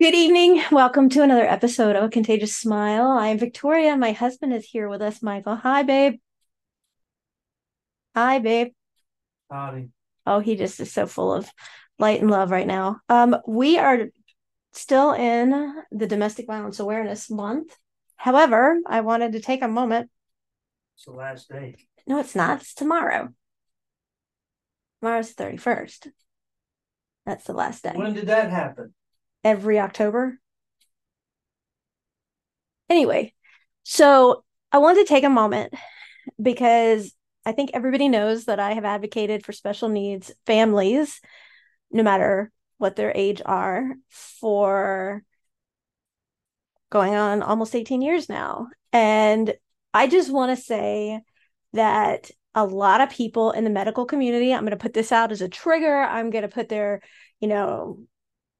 Good evening. Welcome to another episode of A Contagious Smile. I am Victoria. My husband is here with us, Michael. Hi, babe. Hi, babe. Howdy. Oh, he just is so full of light and love right now. Um, we are still in the Domestic Violence Awareness Month. However, I wanted to take a moment. It's the last day. No, it's not. It's tomorrow. Tomorrow's the 31st. That's the last day. When did that happen? Every October. Anyway, so I wanted to take a moment because I think everybody knows that I have advocated for special needs families, no matter what their age are, for going on almost 18 years now. And I just want to say that a lot of people in the medical community, I'm going to put this out as a trigger. I'm going to put their, you know,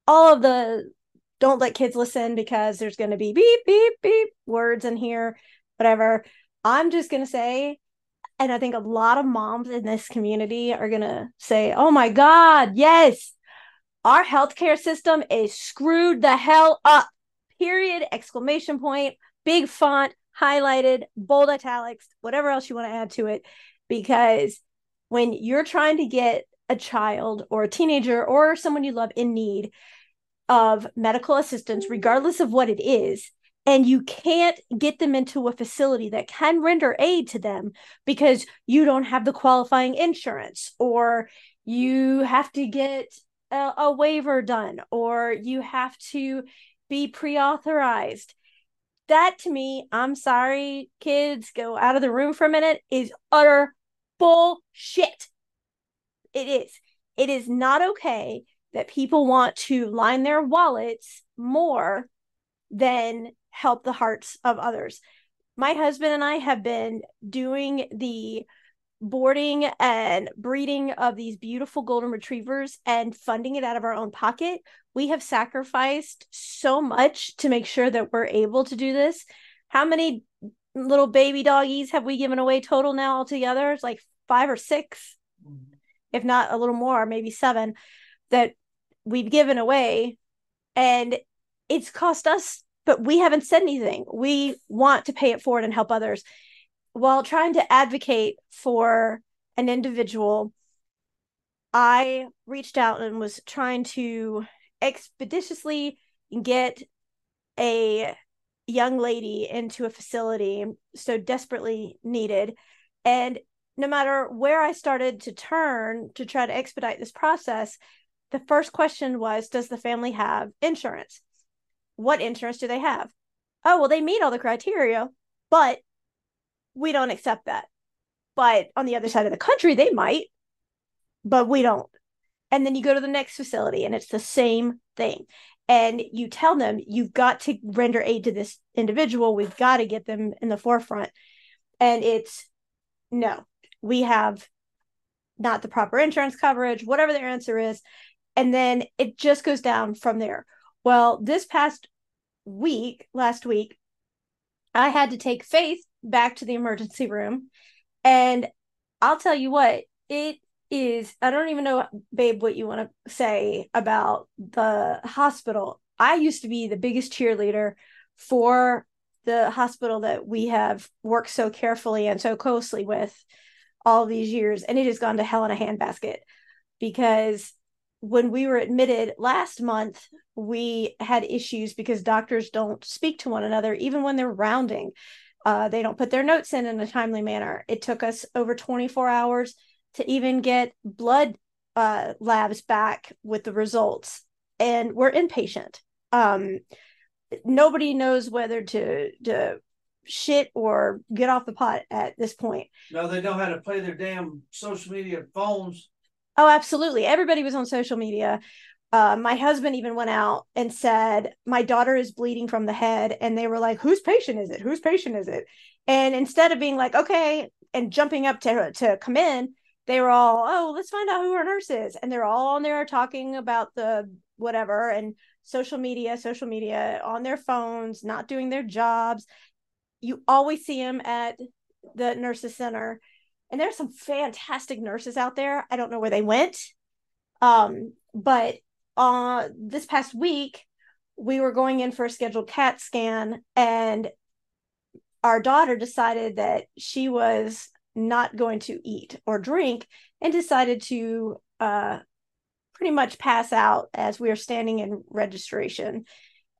all of the don't let kids listen because there's going to be beep beep beep words in here whatever. I'm just going to say and i think a lot of moms in this community are going to say oh my god yes our healthcare system is screwed the hell up. Period exclamation point big font highlighted bold italics whatever else you want to add to it. Because when you're trying to get a child or a teenager or someone you love in need of medical assistance, regardless of what it is, and you can't get them into a facility that can render aid to them because you don't have the qualifying insurance or you have to get a, a waiver done or you have to be pre-authorized. That to me i'm sorry kids go out of the room for a minute is utter bullshit. It is. It is not okay that people want to line their wallets more than help the hearts of others. My husband and I have been doing the boarding and breeding of these beautiful golden retrievers and funding it out of our own pocket. We have sacrificed so much to make sure that we're able to do this. How many little baby doggies have we given away total now altogether? It's like five or 6 mm-hmm. if not a little more, maybe seven that we've given away and it's cost us but we haven't said anything. We want to pay it forward and help others while trying to advocate for an individual. I reached out and was trying to expeditiously get a young lady into a facility so desperately needed. And no matter where i started to turn to try to expedite this process the first question was Does the family have insurance? What insurance do they have? Oh, well, they meet all the criteria, but we don't accept that. But on the other side of the country, they might, but we don't. And then you go to the next facility and it's the same thing. And you tell them, you've got to render aid to this individual. We've got to get them in the forefront. And it's no, we have not the proper insurance coverage, whatever their answer is and then it just goes down from there. Well, this past week, last week, I had to take Faith back to the emergency room. And I'll tell you what, it is, I don't even know, babe, what you want to say about the hospital. I used to be the biggest cheerleader for the hospital that we have worked so carefully and so closely with all these years. And it has gone to hell in a handbasket because when we were admitted last month, we had issues because doctors don't speak to one another, even when they're rounding. Uh, they don't put their notes in in a timely manner. It took us over 24 hours to even get blood uh, labs back with the results, and we're inpatient. Um, nobody knows whether to to shit or get off the pot at this point. No, they know how to play their damn social media phones Oh, absolutely. Everybody was on social media. Uh, my husband even went out and said, My daughter is bleeding from the head. And they were like, Whose patient is it? Whose patient is it? And instead of being like, Okay, and jumping up to, to come in, they were all, Oh, let's find out who our nurse is. And they're all on there talking about the whatever and social media, social media on their phones, not doing their jobs. You always see them at the nurses center and there's some fantastic nurses out there. I don't know where they went. Um, but uh this past week we were going in for a scheduled CAT scan, and our daughter decided that she was not going to eat or drink and decided to uh, pretty much pass out as we are standing in registration.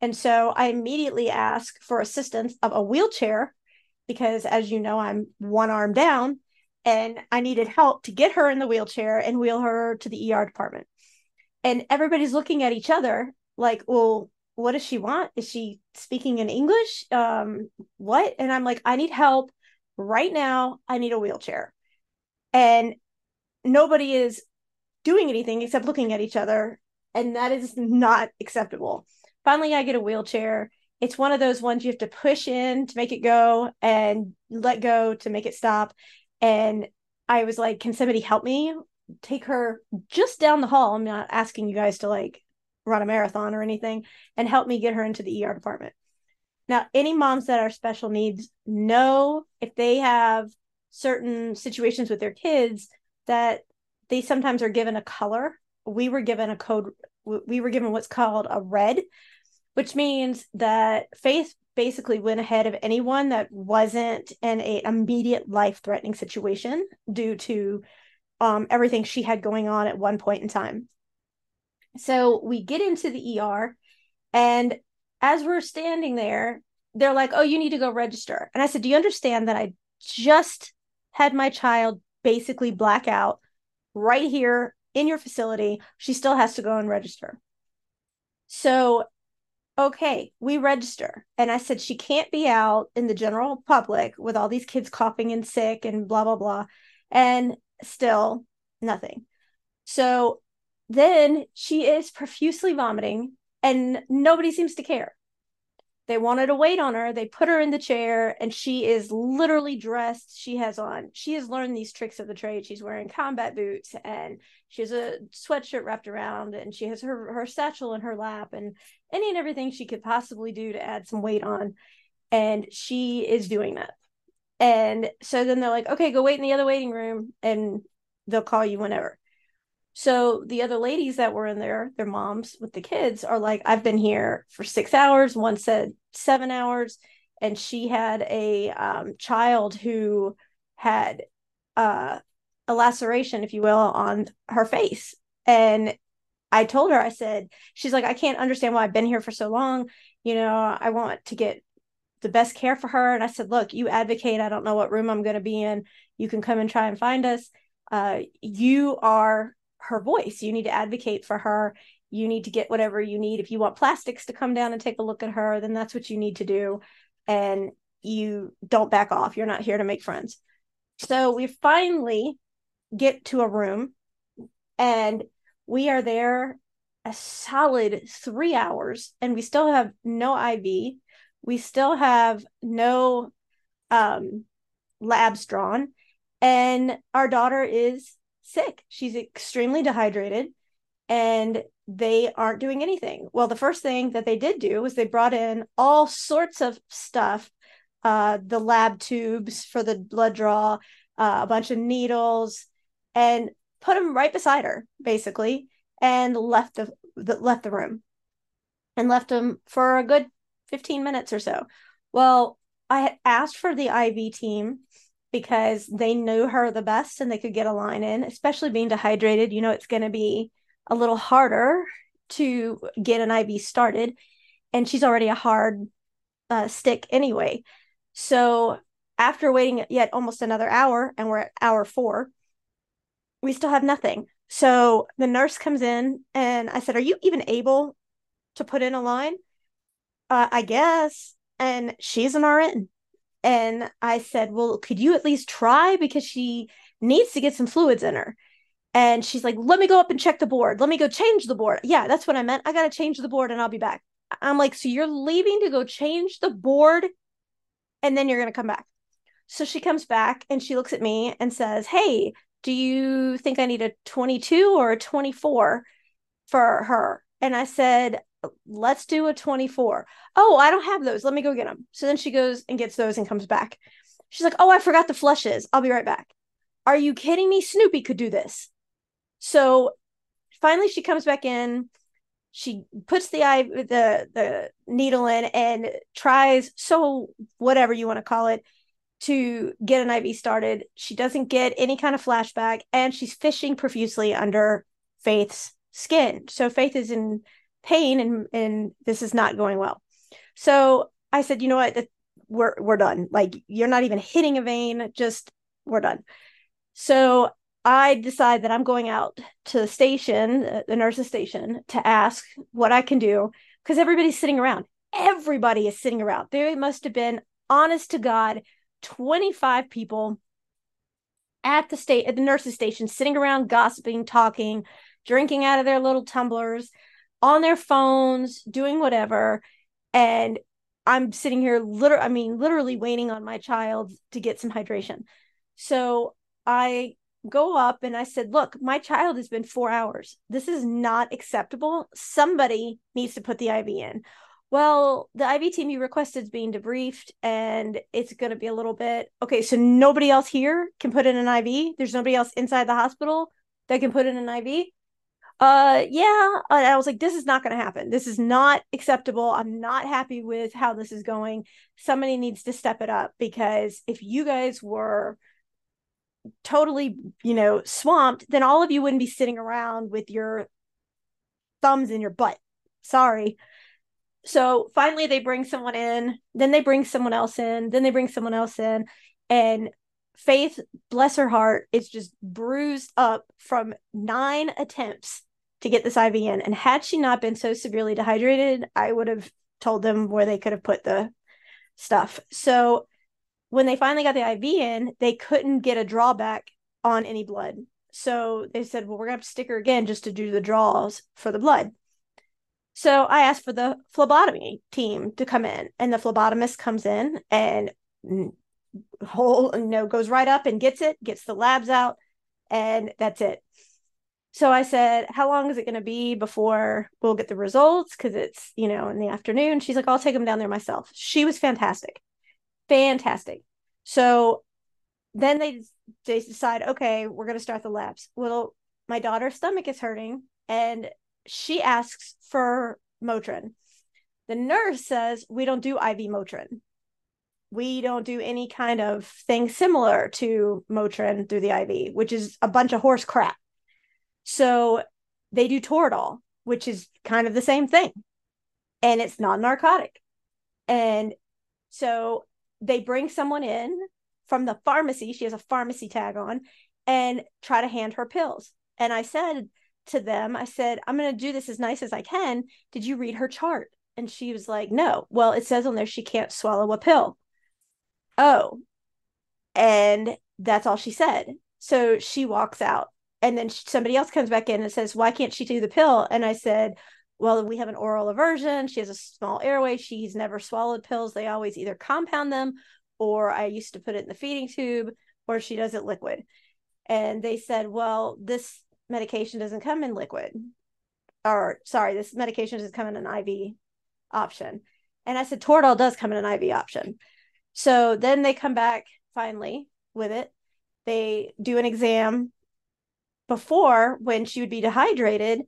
And so I immediately asked for assistance of a wheelchair because, as you know, I'm one arm down and I needed help to get her in the wheelchair and wheel her to the ER department. And everybody's looking at each other like, well, what does she want? Is she speaking in English? Um, what? And I'm like, I need help right now. I need a wheelchair. And nobody is doing anything except looking at each other. And that is not acceptable. Finally, I get a wheelchair. It's one of those ones you have to push in to make it go and let go to make it stop. And I was like, can somebody help me take her just down the hall? I'm not asking you guys to like run a marathon or anything and help me get her into the ER department. Now, any moms that are special needs know if they have certain situations with their kids that they sometimes are given a color. We were given a code, we were given what's called a red, which means that Faith basically went ahead of anyone that wasn't in a immediate life threatening situation due to um, everything she had going on at one point in time. So we get into the ER, and as we're standing there, they're like, Oh, you need to go register. And I said, Do you understand that I just had my child basically black out right here in your facility? She still has to go and register. So, okay, we register. And I said, She can't be out in the general public with all these kids coughing and sick and blah, blah, blah. And still nothing. So then she is profusely vomiting and nobody seems to care. They wanted to wait on her. They put her in the chair and she is literally dressed. She has on, she has learned these tricks of the trade. She's wearing combat boots and she has a sweatshirt wrapped around and she has her, her satchel in her lap and any and everything she could possibly do to add some weight on. And she is doing that. And so then they're like, okay, go wait in the other waiting room and they'll call you whenever. So the other ladies that were in there, their moms with the kids, are like, I've been here for six hours. One said seven hours. And she had a um, child who had uh, a laceration, if you will, on her face. And I told her, I said, she's like, I can't understand why I've been here for so long. You know, I want to get the best care for her. And I said, look, you advocate. I don't know what room I'm going to be in. You can come and try and find us. Uh, you are her voice. You need to advocate for her. You need to get whatever you need. If you want plastics to come down and take a look at her, then that's what you need to do. And you don't back off. You're not here to make friends. So we finally get to a room and we are there a solid three hours and we still have no IV. We still have no um, labs drawn. And our daughter is sick. She's extremely dehydrated and they aren't doing anything. Well, the first thing that they did do was they brought in all sorts of stuff uh, the lab tubes for the blood draw, uh, a bunch of needles, and put him right beside her, basically, and left the, the left the room, and left him for a good fifteen minutes or so. Well, I had asked for the IV team because they knew her the best and they could get a line in, especially being dehydrated. You know, it's going to be a little harder to get an IV started. And she's already a hard uh, stick anyway. So after waiting yet almost another hour, and we're at hour four, we still have nothing. So the nurse comes in and I said, Are you even able to put in a line? Uh, I guess. And she's an RN. And I said, Well, could you at least try? Because she needs to get some fluids in her. And she's like, Let me go up and check the board. Let me go change the board. Yeah, that's what I meant. I got to change the board and I'll be back. I'm like, So you're leaving to go change the board and then you're going to come back. So she comes back and she looks at me and says, Hey, do you think I need a 22 or a 24 for her? And I said, let's do a 24. Oh, I don't have those. Let me go get them. So then she goes and gets those and comes back. She's like, oh, I forgot the flushes. I'll be right back. Are you kidding me? Snoopy could do this. So finally she comes back in she puts the eye the the needle in and tries so whatever you want to call it to get an IV started. She doesn't get any kind of flashback and she's fishing profusely under Faith's skin. So Faith is in pain and and this is not going well. So I said, you know what, we're we're done. Like you're not even hitting a vein, just we're done. So I decide that I'm going out to the station, the nurse's station, to ask what I can do because everybody's sitting around. Everybody is sitting around. There must have been, honest to God, 25 people at the state at the nurse's station sitting around gossiping, talking, drinking out of their little tumblers, on their phones, doing whatever. And I'm sitting here literally, I mean, literally waiting on my child to get some hydration. So I go up and I said, Look, my child has been four hours. This is not acceptable. Somebody needs to put the IV in. Well, the IV team you requested is being debriefed and it's going to be a little bit okay. So nobody else here can put in an IV. There's nobody else inside the hospital that can put in an IV. Uh, yeah. And I was like, this is not going to happen. This is not acceptable. I'm not happy with how this is going. Somebody needs to step it up because if you guys were totally, you know, swamped, then all of you wouldn't be sitting around with your thumbs in your butt. Sorry. So finally, they bring someone in, then they bring someone else in, then they bring someone else in. And Faith, bless her heart, is just bruised up from nine attempts to get this IV in. And had she not been so severely dehydrated, I would have told them where they could have put the stuff. So when they finally got the IV in, they couldn't get a drawback on any blood. So they said, well, we're going to have to stick her again just to do the draws for the blood. So I asked for the phlebotomy team to come in, and the phlebotomist comes in and whole, you know, goes right up and gets it, gets the labs out, and that's it. So I said, How long is it going to be before we'll get the results? Because it's, you know, in the afternoon. She's like, I'll take them down there myself. She was fantastic fantastic. So then they they decide, okay, we're going to start the labs. Well, my daughter's stomach is hurting, and she asks for Motrin. The nurse says we don't do IV Motrin. We don't do any kind of thing similar to Motrin through the IV, which is a bunch of horse crap. So they do Toradol, which is kind of the same thing, and it's non narcotic. And so they bring someone in from the pharmacy, she has a pharmacy tag on, and try to hand her pills. And I said to them, I said, I'm going to do this as nice as I can. Did you read her chart? And she was like, No. Well, it says on there she can't swallow a pill. Oh. And that's all she said. So she walks out. And then somebody else comes back in and says, Why can't she do the pill? And I said, well, we have an oral aversion. She has a small airway. She's never swallowed pills. They always either compound them or I used to put it in the feeding tube or she does it liquid. And they said, well, this medication doesn't come in liquid. Or sorry, this medication doesn't come in an IV option. And I said, Toradol does come in an IV option. So then they come back finally with it. They do an exam before when she would be dehydrated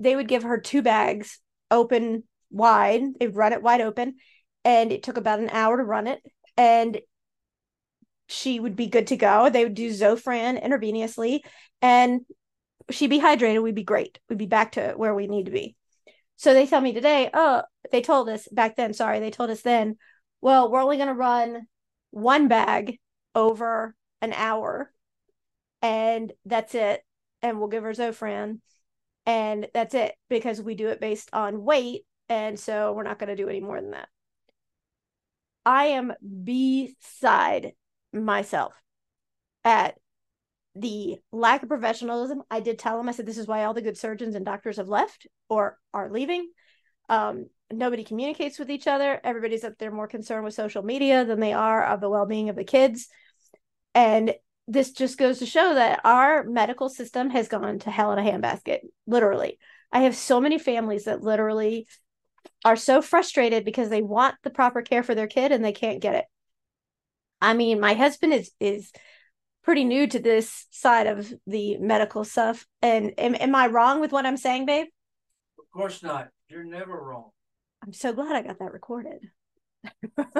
they would give her two bags open wide. They'd run it wide open, and it took about an hour to run it. And she would be good to go. They would do Zofran intravenously, and she'd be hydrated. We'd be great. We'd be back to where we need to be. So they tell me today, oh, they told us back then, sorry, they told us then, well, we're only going to run one bag over an hour, and that's it. And we'll give her Zofran and that's it because we do it based on weight and so we're not going to do any more than that i am beside myself at the lack of professionalism i did tell them i said this is why all the good surgeons and doctors have left or are leaving um, nobody communicates with each other everybody's up there more concerned with social media than they are of the well-being of the kids and this just goes to show that our medical system has gone to hell in a handbasket, literally. I have so many families that literally are so frustrated because they want the proper care for their kid and they can't get it. I mean, my husband is is pretty new to this side of the medical stuff. And am, am I wrong with what I'm saying, babe? Of course not. You're never wrong. I'm so glad I got that recorded. but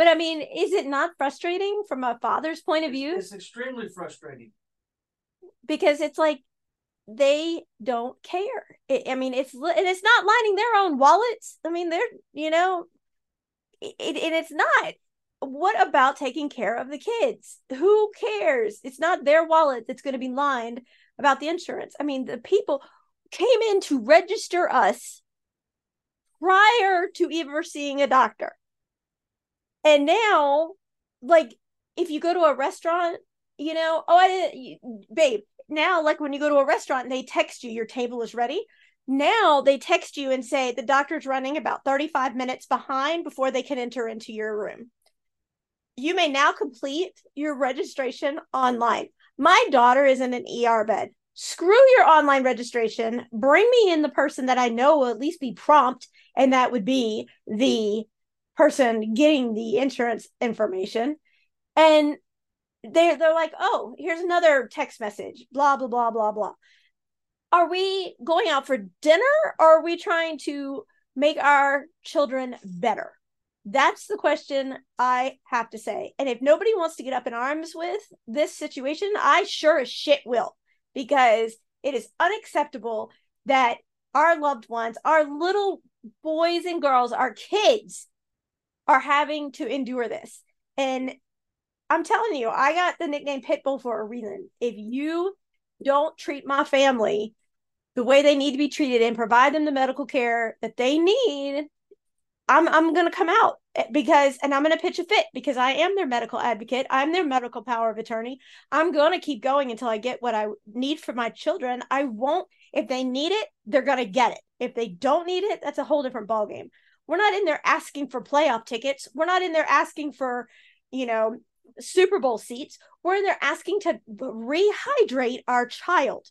I mean, is it not frustrating from a father's point of view? It's, extremely frustrating. Because it's like they don't care. It, I mean, it's and it's not lining their own wallets. I mean, they're you know, it, it, and it's not. What about taking care of the kids? Who cares? It's not their wallet that's going to be lined about the insurance. I mean, the people came in to register us prior to ever seeing a doctor. And now, like, if you go to a restaurant, you know, oh, I babe, now, like when you go to a restaurant and they text you, your table is ready. Now they text you and say the doctor's running about 35 minutes behind before they can enter into your room. You may now complete your registration online. My daughter is in an ER bed. Screw your online registration. Bring me in the person that I know will at least be prompt, and that would be the person getting the insurance information. And they they're like, oh, here's another text message, blah blah blah blah blah. Are we going out for dinner or are we trying to make our children better? That's the question I have to say. And if nobody wants to get up in arms with this situation, I sure as shit will, because it is unacceptable that our loved ones, our little boys and girls, our kids are having to endure this. And I'm telling you, I got the nickname Pitbull for a reason. If you don't treat my family the way they need to be treated and provide them the medical care that they need, I'm I'm going to come out eh, because and I'm going to pitch a fit because I am their medical advocate. I'm their medical power of attorney. I'm going to keep going until I get what I need for my children. I won't if they need it, they're going to get it. If they don't need it, that's a whole different ballgame. We're not in there asking for playoff tickets. We're not in there asking for, you know, Super Bowl seats, We're in there asking to rehydrate our child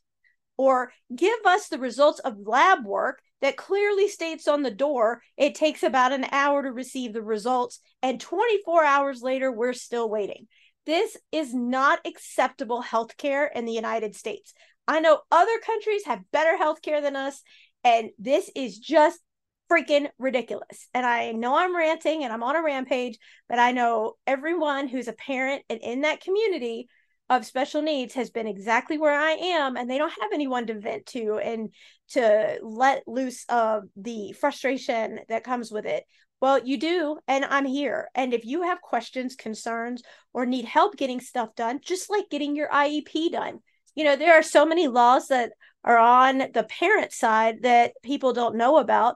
or give us the results of lab work that clearly states on the door it takes hmm. about an hour to receive the results, and 24 hours later, we're still waiting. This is not acceptable healthcare in the United States. I know other countries have better healthcare than us, and this is just freaking ridiculous. And I know I'm ranting and I'm on a rampage, but I know everyone who's a parent and in that community of special needs has been exactly where I am, and they don't have anyone to vent to and to let loose of the frustration that comes with it. Well, you do, and I'm here. And if you have questions, concerns, or need help getting stuff done, just like getting your IEP done, you know, there are so many laws that are on the parent side that people don't know about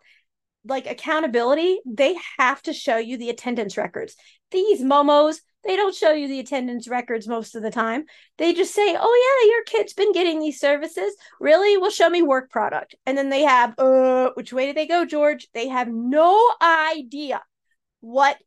like accountability, they have to show you the attendance records. These momos, they don't show you the attendance records most of the time. They just say, "Oh yeah, your kid's been getting these services. Really? Well, show me work product." And then they have, "Uh, which way did they go, George?" They have no idea what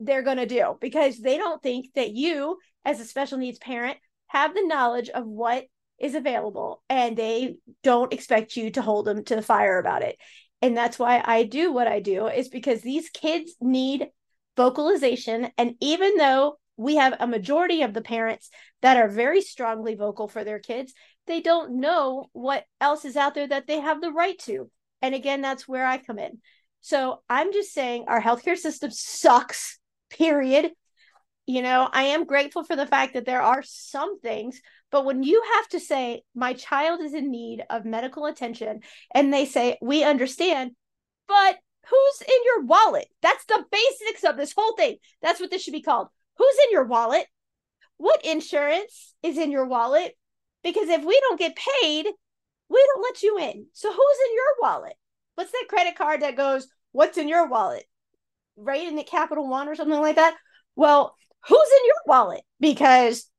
they're going to do because they don't think that you as a special needs parent have the knowledge of what is available and they don't expect you to hold them to the fire about it and that's why I do what I do is because these kids need vocalization and even though we have a majority of the parents that are very strongly vocal for their kids they don't know what else is out there that they have the right to and again that's where I come in so I'm just saying our healthcare system sucks period you know I am grateful for the fact that there are some things but when you have to say, my child is in need of medical attention, and they say, we understand, but who's in your wallet? That's the basics of this whole thing. That's what this should be called. Who's in your wallet? What insurance is in your wallet? Because if we don't get paid, we don't let you in. So who's in your wallet? What's that credit card that goes, what's in your wallet? Right in the Capital One or something like that? Well, who's in your wallet? Because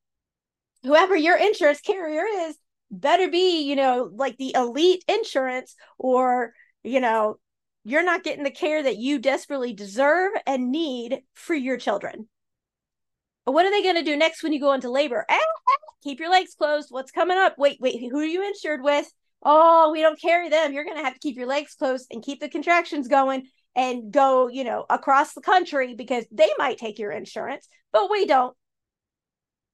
whoever your insurance carrier is better be, you know, like the elite insurance or, you know, you're not getting the care that you desperately deserve and need for your children. What are they going to do next when you go into labor? Ah, ah, keep your legs closed. What's coming up? Wait, wait, who are you insured with? Oh, we don't carry them. You're going to have to keep your legs closed and keep the contractions going and go, you know, across the country because they might take your insurance, but we don't.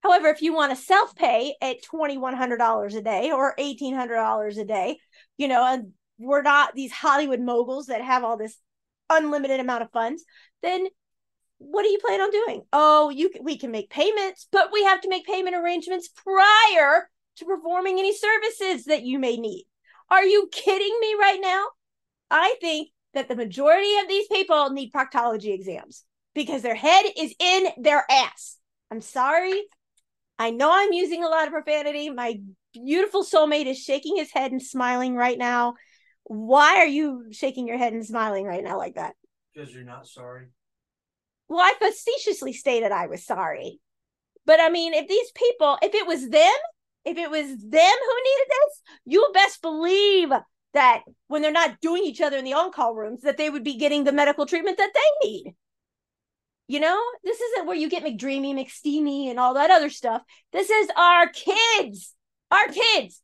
However, if you want to self pay at $2,100 a day or $1,800 a day, you know, and we're not these Hollywood moguls that have all this unlimited amount of funds, then what do you plan on doing? Oh, you we can make payments, but we have to make payment arrangements prior to performing any services that you may need. Are you kidding me right now? I think that the majority of these people need proctology exams because their head is in their ass. I'm sorry. I know I'm using a lot of profanity. My beautiful soulmate is shaking his head and smiling right now. Why are you shaking your head and smiling right now like that? Because you're not sorry. Well, I facetiously stated I was sorry. But I mean, if these people, if it was them, if it was them who needed this, you best believe that when they're not doing each other in the on-call rooms, that they would be getting the medical treatment that they need. You know, this isn't where you get McDreamy, McSteamy, and all that other stuff. This is our kids, our kids.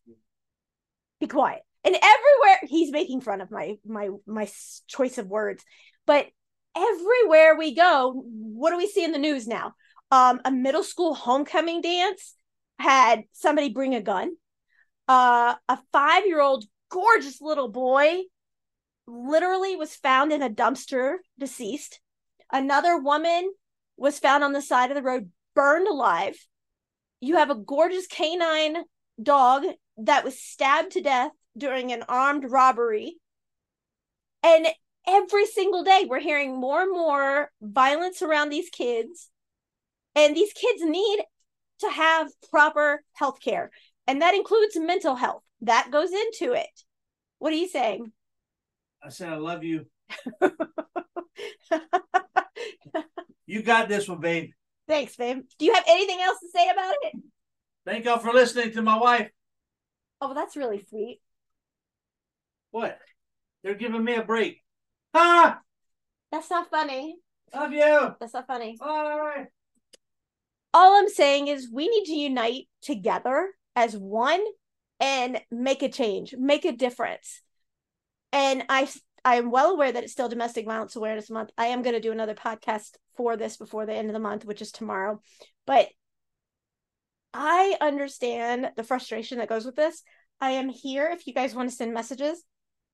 Be quiet. And everywhere he's making fun of my my my choice of words, but everywhere we go, what do we see in the news now? Um, a middle school homecoming dance had somebody bring a gun. Uh, a five year old gorgeous little boy literally was found in a dumpster deceased. Another woman was found on the side of the road burned alive. You have a gorgeous canine dog that was stabbed to death during an armed robbery. And every single day, we're hearing more and more violence around these kids. And these kids need to have proper health care, and that includes mental health. That goes into it. What are you saying? I said, I love you. you got this one, babe. Thanks, babe. Do you have anything else to say about it? Thank y'all for listening to my wife. Oh, well, that's really sweet. What? They're giving me a break. Ha! That's not funny. Love you. That's not funny. All right. All I'm saying is we need to unite together as one and make a change, make a difference. And I I am well aware that it's still Domestic Violence Awareness Month. I am going to do another podcast for this before the end of the month, which is tomorrow. But I understand the frustration that goes with this. I am here if you guys want to send messages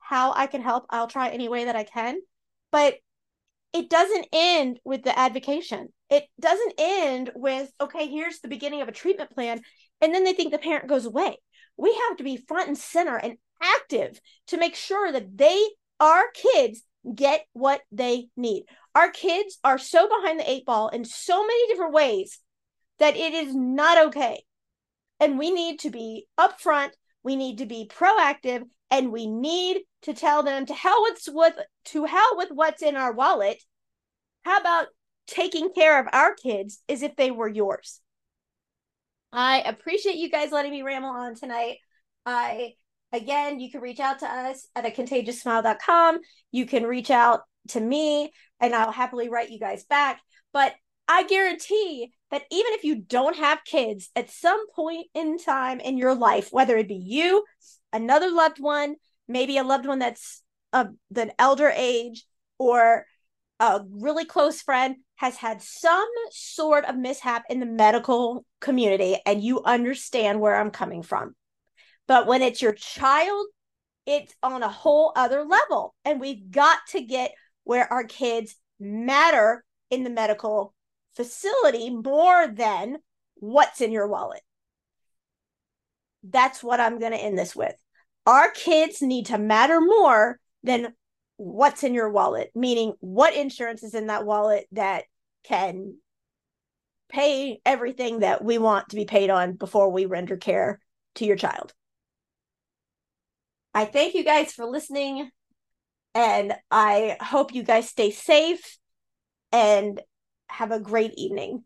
how I can help. I'll try any way that I can. But it doesn't end with the advocation. It doesn't end with, okay, here's the beginning of a treatment plan. And then they think the parent goes away. We have to be front and center and active to make sure that they, our kids, get what they need. Our kids are so behind the eight ball in so many different ways that it is not okay. And we need to be upfront, we need to be proactive, and we need to tell them to hell with what to hell with what's in our wallet. How about taking care of our kids as if they were yours? I appreciate you guys letting me ramble on tonight. I again, you can reach out to us at a. You can reach out to me and I'll happily write you guys back. But I guarantee that even if you don't have kids at some point in time in your life, whether it be you, another loved one, maybe a loved one that's of the elder age, or a really close friend has had some sort of mishap in the medical community, and you understand where I'm coming from. But when it's your child, it's on a whole other level. And we've got to get where our kids matter in the medical facility more than what's in your wallet. That's what I'm going to end this with. Our kids need to matter more than what's in your wallet, meaning what insurance is in that wallet that can pay everything that we want to be paid on before we render care to your child. I thank you guys for listening and I hope you guys stay safe and have a great evening.